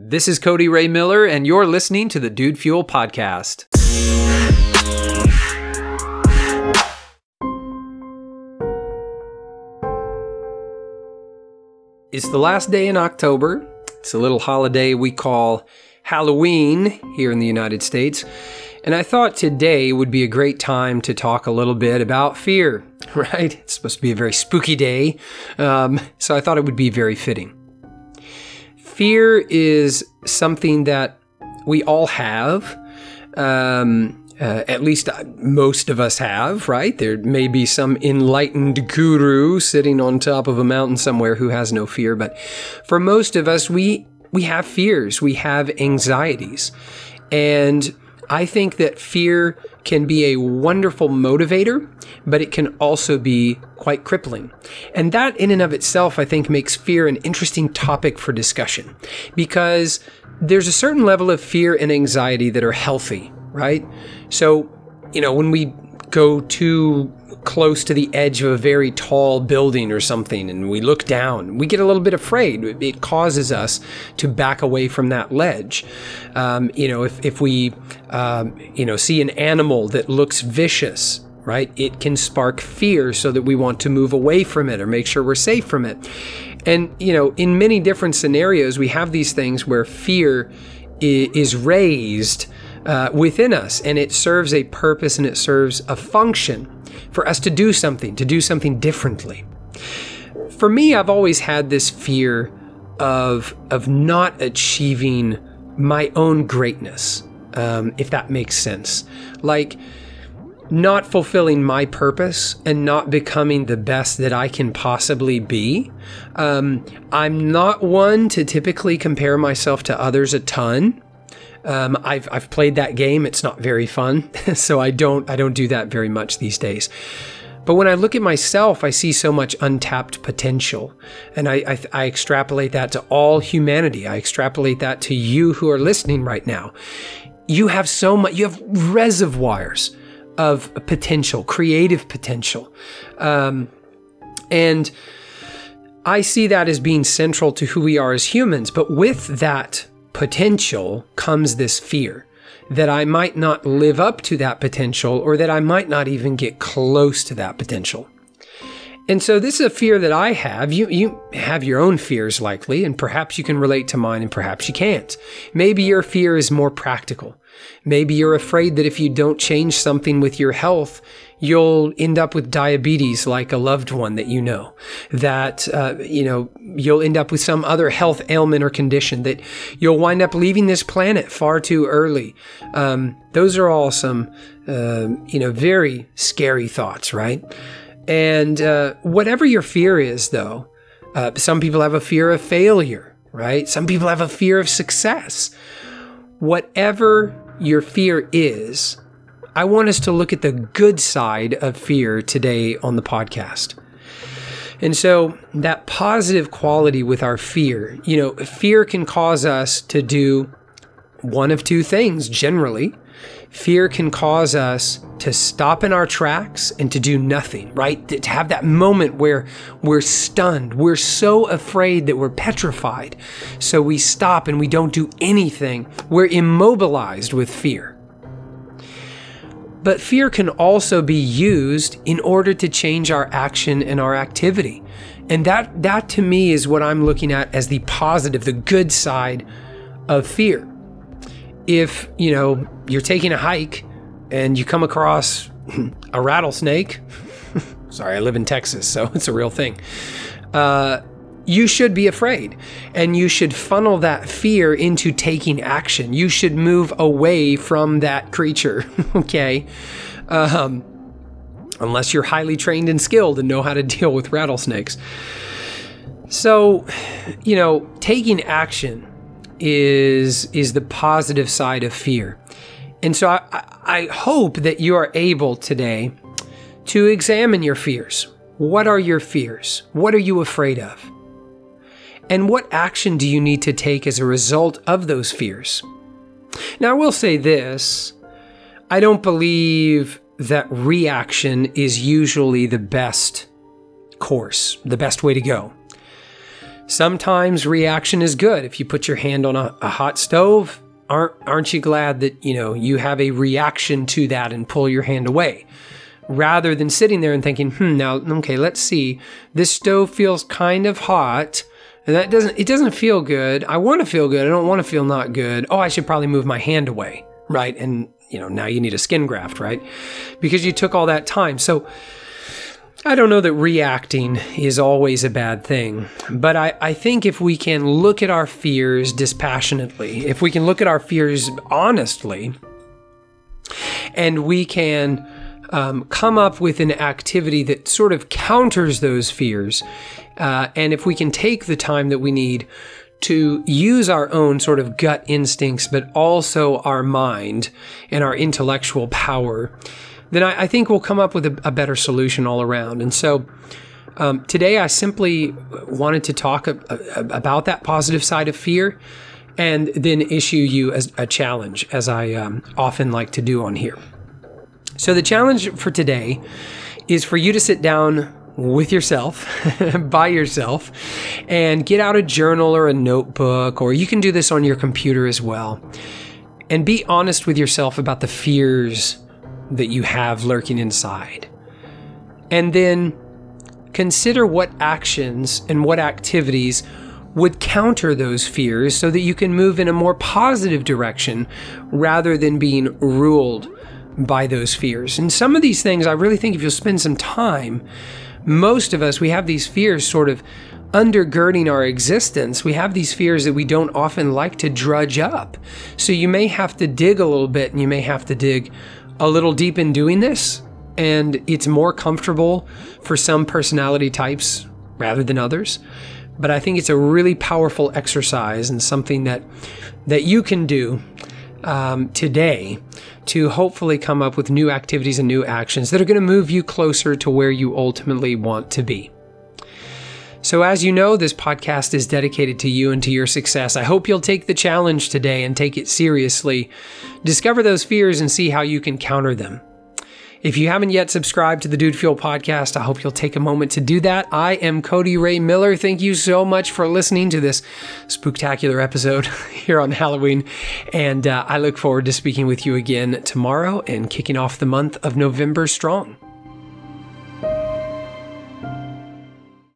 This is Cody Ray Miller, and you're listening to the Dude Fuel Podcast. It's the last day in October. It's a little holiday we call Halloween here in the United States. And I thought today would be a great time to talk a little bit about fear, right? It's supposed to be a very spooky day. Um, so I thought it would be very fitting. Fear is something that we all have. Um, uh, at least most of us have, right? There may be some enlightened guru sitting on top of a mountain somewhere who has no fear, but for most of us, we we have fears, we have anxieties, and I think that fear can be a wonderful motivator, but it can also be quite crippling. And that, in and of itself, I think makes fear an interesting topic for discussion because there's a certain level of fear and anxiety that are healthy, right? So, you know, when we go too close to the edge of a very tall building or something and we look down, we get a little bit afraid. It causes us to back away from that ledge. Um, you know, if, if we, um, you know, see an animal that looks vicious, right, it can spark fear so that we want to move away from it or make sure we're safe from it. And, you know, in many different scenarios, we have these things where fear is raised uh, within us and it serves a purpose and it serves a function for us to do something, to do something differently. For me, I've always had this fear of of not achieving my own greatness, um, if that makes sense. Like not fulfilling my purpose and not becoming the best that I can possibly be. Um, I'm not one to typically compare myself to others a ton. Um, I've I've played that game. It's not very fun, so I don't I don't do that very much these days. But when I look at myself, I see so much untapped potential, and I, I, I extrapolate that to all humanity. I extrapolate that to you who are listening right now. You have so much. You have reservoirs of potential, creative potential, um, and I see that as being central to who we are as humans. But with that potential comes this fear that I might not live up to that potential or that I might not even get close to that potential. And so this is a fear that I have. You you have your own fears likely, and perhaps you can relate to mine and perhaps you can't. Maybe your fear is more practical. Maybe you're afraid that if you don't change something with your health, you'll end up with diabetes like a loved one that you know. That, uh, you know, you'll end up with some other health ailment or condition, that you'll wind up leaving this planet far too early. Um, those are all some, uh, you know, very scary thoughts, right? And uh, whatever your fear is, though, uh, some people have a fear of failure, right? Some people have a fear of success. Whatever your fear is, I want us to look at the good side of fear today on the podcast. And so, that positive quality with our fear, you know, fear can cause us to do one of two things generally. Fear can cause us to stop in our tracks and to do nothing, right? To have that moment where we're stunned. We're so afraid that we're petrified. So we stop and we don't do anything. We're immobilized with fear. But fear can also be used in order to change our action and our activity. And that, that to me is what I'm looking at as the positive, the good side of fear. If, you know, you're taking a hike and you come across a rattlesnake, sorry, I live in Texas, so it's a real thing. Uh, you should be afraid and you should funnel that fear into taking action. You should move away from that creature, okay? Um, unless you're highly trained and skilled and know how to deal with rattlesnakes. So, you know, taking action is is the positive side of fear. And so I, I hope that you are able today to examine your fears. What are your fears? What are you afraid of? And what action do you need to take as a result of those fears? Now, I will say this I don't believe that reaction is usually the best course, the best way to go. Sometimes reaction is good. If you put your hand on a, a hot stove, aren't aren't you glad that you know you have a reaction to that and pull your hand away? Rather than sitting there and thinking hmm now okay let's see. This stove feels kind of hot and that doesn't it doesn't feel good. I want to feel good. I don't want to feel not good. Oh i should probably move my hand away. Right? And you know now you need a skin graft right? Because you took all that time. So I don't know that reacting is always a bad thing, but I, I think if we can look at our fears dispassionately, if we can look at our fears honestly, and we can um, come up with an activity that sort of counters those fears, uh, and if we can take the time that we need to use our own sort of gut instincts, but also our mind and our intellectual power then I, I think we'll come up with a, a, better solution all around. And so um, today I simply wanted to talk a, a, about that positive side of fear and then issue you as a challenge, as I um, often like to do on here. So the challenge for today is for you to sit down with yourself, by yourself, and get out a journal or a notebook, or you can do this on your computer as well. And be honest with yourself about the fears that you have lurking inside. And then consider what actions and what activities would counter those fears so that you can move in a more positive direction rather than being ruled by those fears. And some of these things, I really think if you'll spend some time, most of us, we have these fears sort of undergirding our existence. We have these fears that we don't often like to drudge up. So you may have to dig a little bit and you may have to dig a little deep in doing this, and it's more comfortable for some personality types rather than others. But I think it's a really powerful exercise and something that that you can do um, today to hopefully come up with new activities and new actions that are going to move you closer to where you ultimately want to be. So, as you know, this podcast is dedicated to you and to your success. I hope you'll take the challenge today and take it seriously. Discover those fears and see how you can counter them. If you haven't yet subscribed to the Dude Fuel podcast, I hope you'll take a moment to do that. I am Cody Ray Miller. Thank you so much for listening to this spectacular episode here on Halloween. And uh, I look forward to speaking with you again tomorrow and kicking off the month of November strong.